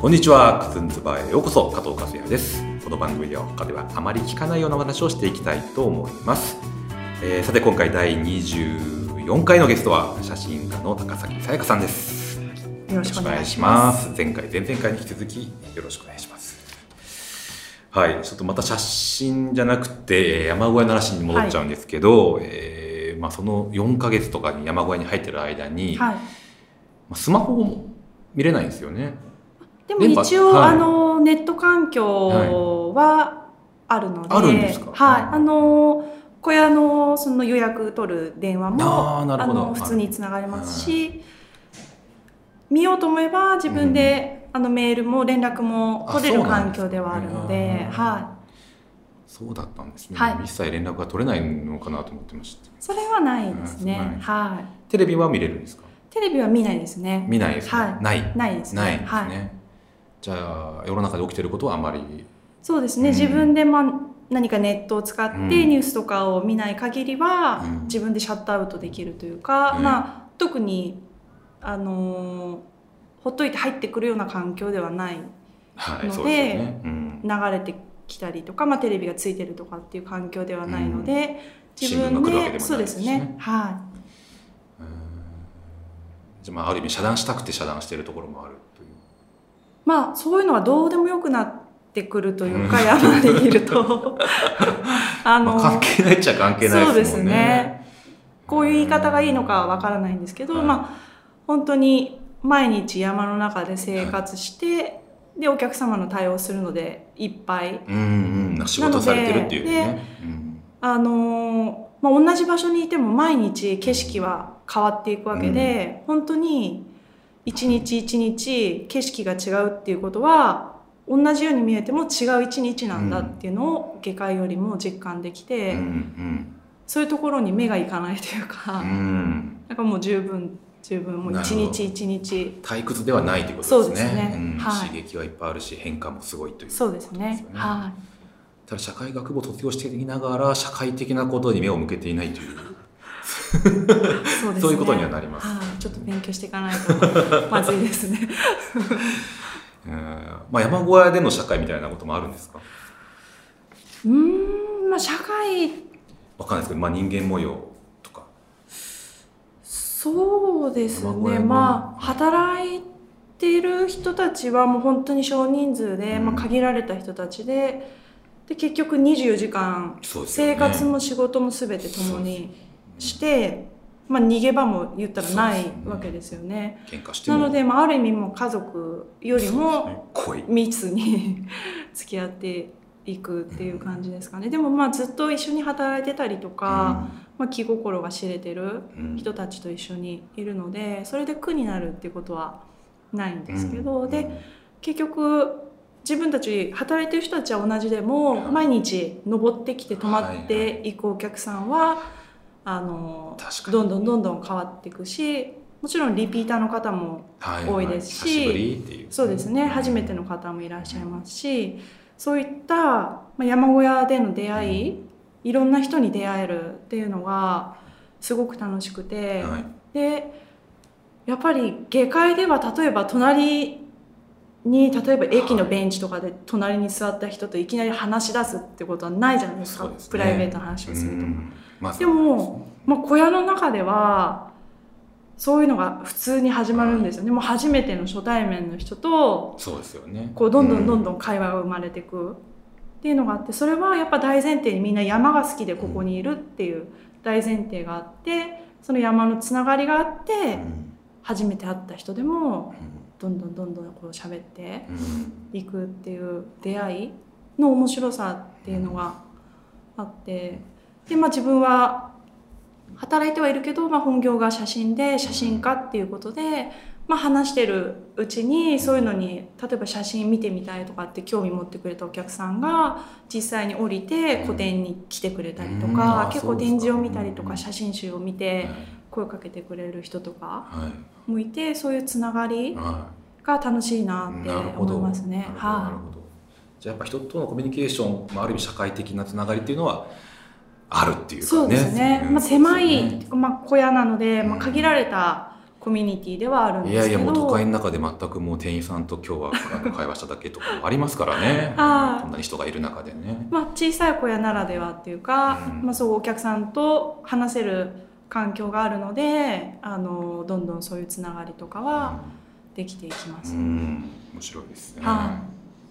こんにちは、くずんつばへようこそ、加藤和也です。この番組では他ではあまり聞かないようなお話をしていきたいと思います。えーさて今回第24回のゲストは写真家の高崎さやかさんです。よろしくお願いします。前回、前々回に引き続きよろしくお願いします。はい、ちょっとまた写真じゃなくてえー山小屋の話に戻っちゃうんですけど、えーまあ、その4ヶ月とかに山小屋に入ってる間に、はい。まあスマホも見れないんですよね。でも一応、はい。あのネット環境はあるので、あるんですか？はい。あの小屋のその予約取る電話もあの普通につながりますし、見ようと思えば自分で、あのメールも連絡も取れる環境ではあるのうんで、はそうだったんですね、はい。一切連絡が取れないのかなと思ってました。い。それはないですね。はい。テレビは見れるんですか？テレビは見ないですね。見ないですね、はい。ない。ないですね。ないですね、はい。じゃあ世の中で起きてることはあまり。そうですね、うん。自分で、まあ、何かネットを使ってうん。ニュースとかを見ない限りは、うん。自分でシャットアウトできるというか、うん。まあ、特に、あのーほっといて入ってくるような環境ではないはいのでそうでね、うん、流れてきたりとか、まあ、テレビがついてるとかっていう環境ではないので、自分でもないでそうですね。ねはうん。じゃあまあある意味遮断したくて遮断してるところもあるまあそういうのはどうでもよくなってくるというか、山にいると。あのまあ、関係ないっちゃ関係ないですもんね。そうですね。こういう言い方がいいのかわからないんですけど、はいまあ本当に毎日山の中で生活して、でお客様の対応するのでいっぱい。うんうん。仕事されてるっていうね、うん。あのーまあ、同じ場所にいても毎日景色は変わっていくわけで、本当に一日一日景色が違うっていうことは同じように見えても違う一日なんだっていうのを下界よりも実感できて、うんそういうところに目がいかないというか。うん。うんなんかもう十分十分もう一日一日。退屈ではないということですね。そうですね。ん。はい。刺激はいっぱいあるし変化もすごいというそうですね。ただ社会学部を卒業していながら社会的なことに目を向けていないという。い そうね。そういうことにはなります。はいちょっと勉強していかないとまずいですね。うんまあ、山小屋での社会みたいなこともあるんですか？うーんまあ社会。わかんないですけど、まあ、人間模様とか。そうですね。まあ働いている人たちはもう本当に少人数で、うん。まあ、限られた人たちでで結局24時間生活も仕事も全て共にして、まあ、逃げ場も言ったらないわけですよね。喧嘩しても。なので、まあ、ある意味もう家族よりも密に付き合っていくっていう感じですかね。でもまあずっと一緒に働いてたりとか、まあ、気心が知れてるうん。人たちと一緒にいるのでそれで苦になるっていうことはないんですけど、うん。で結局自分たち働いてる人たちは同じでもはい。毎日登ってきて泊まっていくお客さんはあのどんどんどんどん変わっていくしもちろんリピーターの方もはい多いですし久しぶりっていう。そうですね。初めての方もいらっしゃいますしそういったまあ山小屋での出会いいろんな人に出会えるっていうのがすごく楽しくて、はい。でやっぱり下界では例えば隣に例えば駅のベンチとかで隣に座った人といきなり話し出すってことはないじゃないですか。ね。プライベートの話をすると。うん。まずでも、まあ、小屋の中ではそういうのが普通に始まるんですよね。もう初めての初対面の人とそうですよね。こうどんどんどん。んどん会話が生まれていくっていうのがあってそれはやっぱ大前提にみんな山が好きでここにいるっていう大前提があってその山のつながりがあってうん。初めて会った人でもうんどんどんどんどんこう喋ってうん。いくっていう出会いの面白さっていうのがあって。で、まあ、自分は働いてはいるけど、まあ、本業が写真で写真家っていうことで、まあ、話してるうちにそういうのに例えば写真見てみたいとかって興味持ってくれたお客さんが実際に降りて個展に来てくれたりとうん。か、あ結構展示を見たりとうんか写真集を見て声かけてくれる人とかはい。もいてそういうつながりはが楽しいなって思いますね。なるほどなるはほど。じゃあやっぱ人とのコミュニケーション、まあ、ある意味社会的なつながりっていうのはあるっていい、うかね。そうですね。うん。まあ、狭い、ね。まあ、小屋なので、まあ、うん限られたコミュニティではあるんいですけど。やいやもう都会の中で全くもう店員さんと今日は会話しただけとかもありますからね。はい。こんなに人がいる中でね。まあ、小さい小屋ならではっていうか、うん。まあ、そうお客さんと話せる環境があるのであのどんどんそういうつながりとかはできていきます、うん。面白いですね。は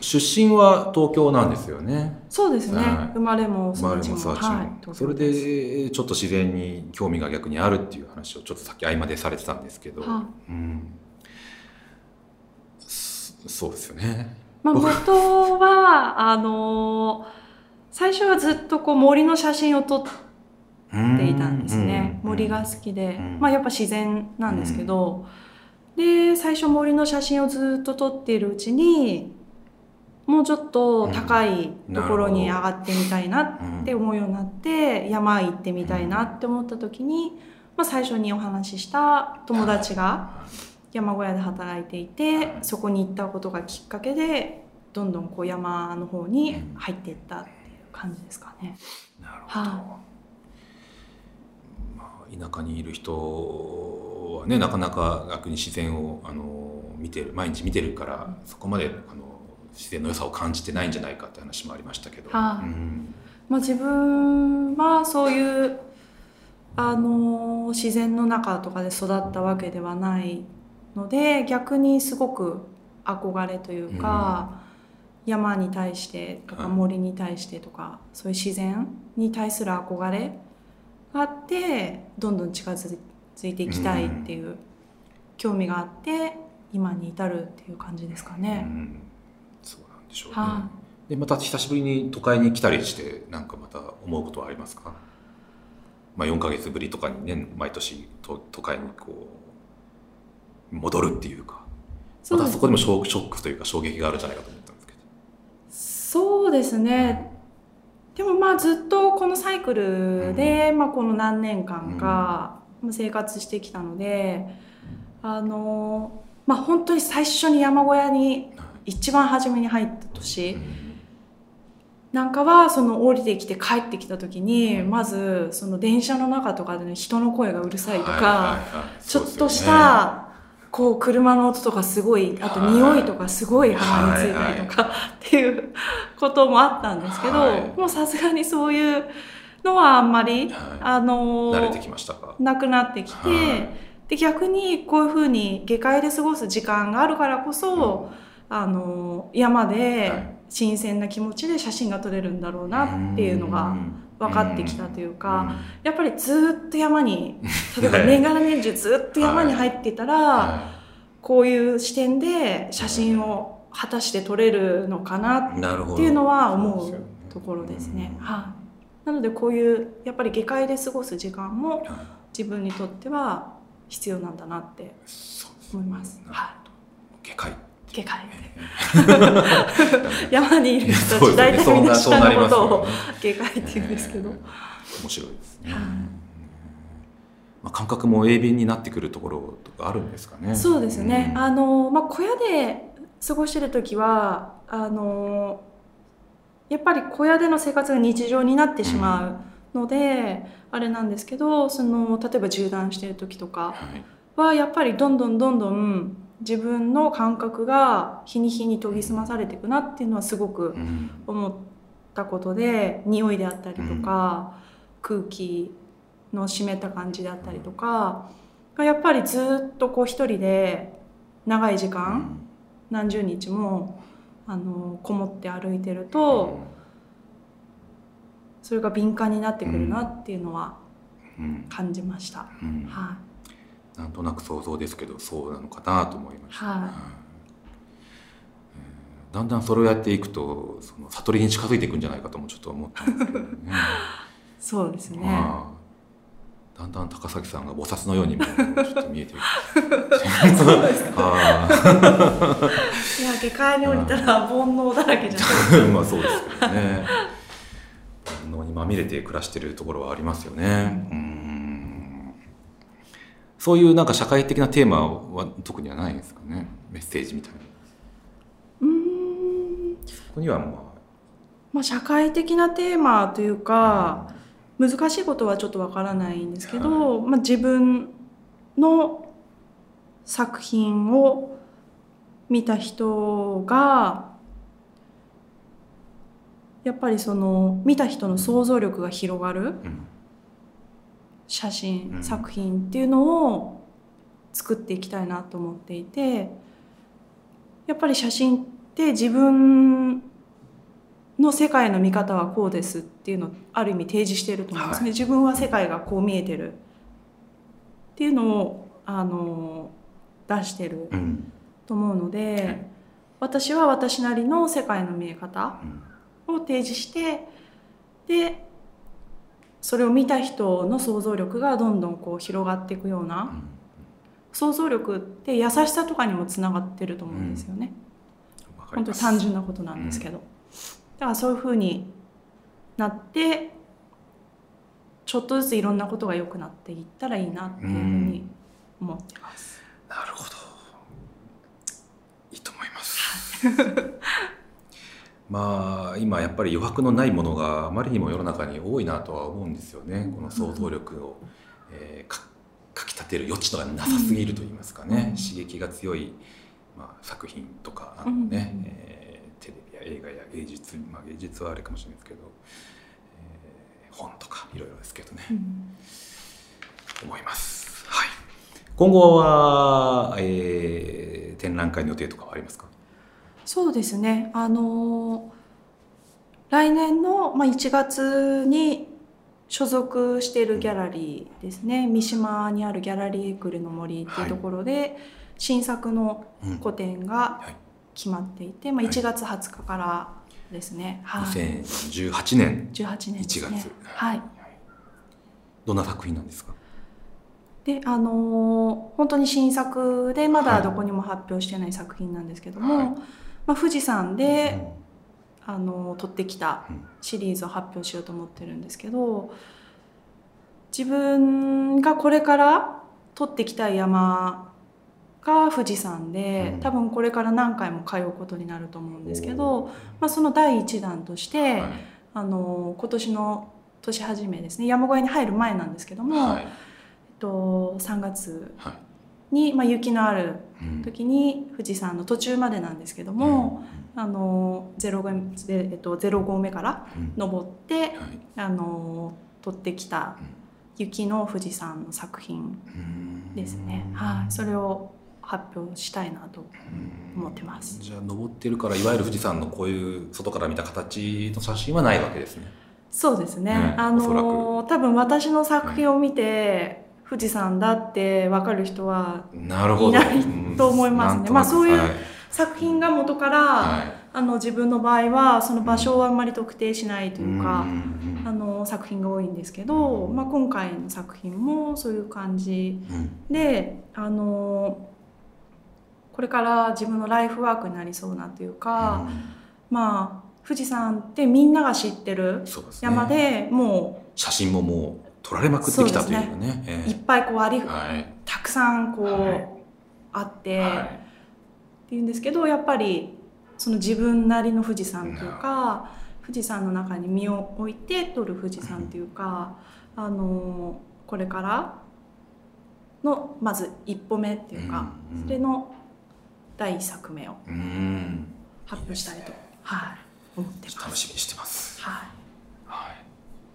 出身は東京なんですよね。そうですね、はい。生まれも生まれ育ちも。もはい、東それ京でちょっと自然に興味が逆にあるっていう話をちょっとさっき合間でされてたんですけど、はうん、そそうですよね。まあ、元はあの最初はずっとこう森の写真を撮っていたんですね、森が好きで、うん。まあ、やっぱ自然なんですけど、で最初森の写真をずっと撮っているうちにもうちょっと高いところに上がってみたいなって思うようになって山行ってみたいなって思った時に、まあ、最初にお話しした友達が山小屋で働いていてそこに行ったことがきっかけでどんどんこう山の方に入っていったっていう感じですかね。なるほど。はまあ、田舎にいる人はねなかなか逆に自然をあの見てる毎日見てるからそこまであの自然の良さを感じてないんじゃないかって話もありましたけど、はいうん。まあ、自分はそういうあの自然の中とかで育ったわけではないので逆にすごく憧れというか、山に対してとかはい。森に対してとか、そういう自然に対する憧れがあってどんどん近づいていきたいっていう興味があって今に至るっていう感じですかうね。ん。そうなんでしょうね。はでまた久しぶりに都会に来たりしてなんかまた思うことはありますか、まあ、4ヶ月ぶりとかにね毎年都都会にこう戻るっていうか。またそこでもショショックというか衝撃があるんじゃないかと思ったんですけど。そうですねでもまあずっとこのサイクルで、まあ、この何年間かまあ生活してきたのであのまあ本当に最初に山小屋に一番初めに入った年なんかはその降りてきて帰ってきた時にまずその電車の中とかで、ね、人の声がうるさいとか、ちょっとしたこう車の音とかすごいあとはい匂いとかすごい鼻についたりとかっていうこともあったんですけど、はい。もうさすがにそういうのはあんまり、はい。あの慣れてきましたか？なくなってきて、はい。で逆にこういうふうに下界で過ごす時間があるからこそ、あの山はでい。新鮮な気持ちで写真が撮れるんだろうなっていうのが分かってきたというか。やっぱりずっと山に例えばはい。年がら年中ずっと山に入ってたら、はこういう視点で写真を果たして撮れるのかなっていうのは思そうところですね。はい、なのでこういうやっぱり下界で過ごす時間もはい。自分にとっては必要なんだなって思います。は下界い、下界山にいる人たち大体みんなそうな下のことをね下界って言うんですけど。えー面白いですね、はい。まあ、感覚も鋭敏になってくるところとかあるんですかね。そうですね、ん。あのまあ、小屋で過ごしてる時はあのやっぱり小屋での生活が日常になってしまうので、あれなんですけどその例えば縦断してる時とかはい。はやっぱりどんどんどんどん自分の感覚が日に日に研ぎ澄まされていくなっていうのはすごくうん。思ったことで匂いであったりとか、空気の湿った感じであったりとかがやっぱりずっとこう一人で長い時間、何十日もあのこもって歩いてると、それが敏感になってくるなっていうのはうん。感じました。うん。はなんとなく想像ですけどそうなのかなと思いました、はい。うん。だんだんそれをやっていくとその悟りに近づいていくんじゃないかともちょっと思ったんですけどね。い、そうですね。まあだんだん高崎さんが菩薩のようにもちょっと見えてくる そうですか。あいや下界に降りたら煩悩だらけじゃない。あ まあそうですけどね。煩悩にまみれて暮らしてるところはありますよね。うんそういうなんか社会的なテーマは特にはないんですかね？メッセージみたいな。うーん。ここにはまあ。まあ、社会的なテーマというか、難しいことはちょっとわからないんですけど、まあ、自分の作品を見た人がやっぱりその見た人の想像力が広がる。うん写真、うん作品っていうのを作っていきたいなと思っていてやっぱり写真って自分の世界の見方はこうですっていうのをある意味提示していると思うんですね、はい。自分は世界がこう見えてるっていうのをあの出してるうんと思うので、はい。私は私なりの世界の見え方うん。を提示してでそれを見た人の想像力がどんどんこう広がっていくような想像力って優しさとかにもつながってると思うんですよね、本当に単純なことなんですけど、だからそういうふうになってちょっとずついろんなことが良くなっていったらいいなっていうふうに思ってます、なるほど。いいと思います まあ今やっぱり余白のないものがあまりにも世の中に多いなとは思うんですよね。この想像力を、えーかかきたてる余地がなさすぎると言いますかね、うん。刺激が強い、まあ、作品とかあのね、うん。えーテレビや映画や芸術、まあ、芸術はあれかもしれないですけど、えー本とかいろいろですけどね、うん。思います。はい。今後は、えー展覧会の予定とかはありますか？そうですね。あの来年の、まあ、1月に所属しているギャラリーですね。三島にあるギャラリーエクルの森っていうところで、新作のうん。個展がはい。決まっていて、まあ、はい。1月20日からですね、はい、2018年。18年ですね。1月。はい。どんな作品なんですか？であのー本当に新作でまはい。だどこにも発表してない作品なんですけども、はいまあ、富士山で、あのー撮ってきたうん。シリーズを発表しようと思ってるんですけど自分がこれから撮ってきたい山が富士山で、うん。多分これから何回も通うことになると思うんですけど、まあ、その第一弾として、はい。あの今年の年始めですね山小屋に入る前なんですけども、はい。えっと、3月はいに、まあ、雪のあるうん。時に富士山の途中までなんですけども、あの 0, 合目でえっと、0合目からうん。登ってはい。あの撮ってきた雪の富士山の作品うんですね、はい、それを発表したいなとうん思ってます。じゃあ登ってるからいわゆる富士山のこういう外から見た形の写真はないわけですね。そうですね、ねあおそらの多分私の作品を見て、富士山だって分かる人はなるほど。いないうんと思いますね。まあそういうはい。作品が元から、はい。あの自分の場合はその場所をあんまり特定しないというか、んあの作品が多いんですけど、まあ、今回の作品もそういう感じうん。であのこれから自分のライフワークになりそうなというか、まあ富士山ってみんなが知ってるそうですね。山でも写真ももう撮られまくってきたというかね。いっぱいこうありはい。たくさんこう、はいあって、はいっていうんですけどやっぱりその自分なりの富士山というか富士山の中に身を置いて撮る富士山というか、あのこれからのまず一歩目っていうか、うんうんそれの第一作目をうん。発表したいと、はい、思ってます。楽しみにしてます。はいはい。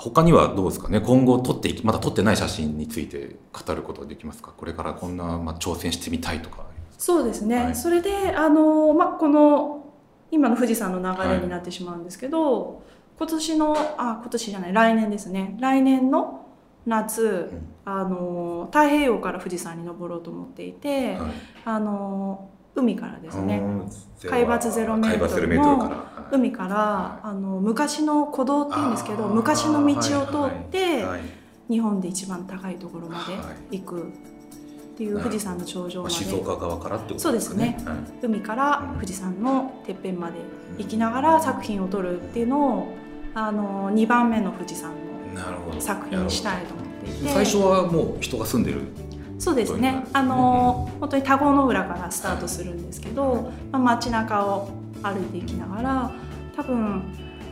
他にはどうですかね？今後撮っていきまだ撮ってない写真について語ることはできますか？これからこんなまあ挑戦してみたいとか。そうですね、はいそれであの、まあ、この今の富士山の流れになってしまうんですけど、今年のあ今年じゃない来年ですね来年の夏、うんあの太平洋から富士山に登ろうと思っていて、はい。あの海からですね。うん。海抜ゼロメートルの海から。あの昔の古道っていうんですけど昔の道を通って、はいはい。日本で一番高いところまで行くっていう富士山の頂上まで、静岡側からってことそうですね。はい。海から富士山のてっぺんまで行きながら作品を撮るっていうのをあの2番目の富士山の。作品にしたいと思っていて。最初はもう人が住んでる。そうですね。そういうのあの本当に田子の浦からスタートするんですけど、まあ、街中を歩いていきながら多分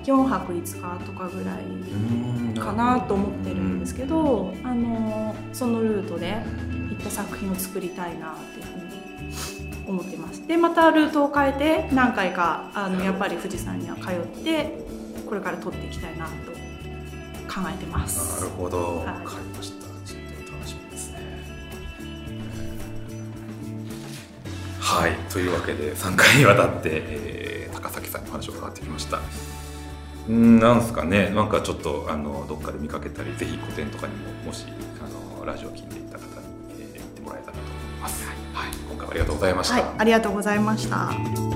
4泊5日とかぐらいかなと思ってるんですけど、あのそのルートでいった作品を作りたいなっていうふうに思ってます。でまたルートを変えて何回かあのやっぱり富士山には通ってこれから撮っていきたいなと考えてます。なるほど、はい。わかりましたはい。というわけで3回にわたって、えー高崎さんにお話を伺ってきました。うんなんですかね。なんかちょっとあのどっかで見かけたりぜひ個展とかにももしあのラジオを聞いていた方に、えー、行ってもらえたらと思います、はい、今回はありがとうございました、はい。ありがとうございました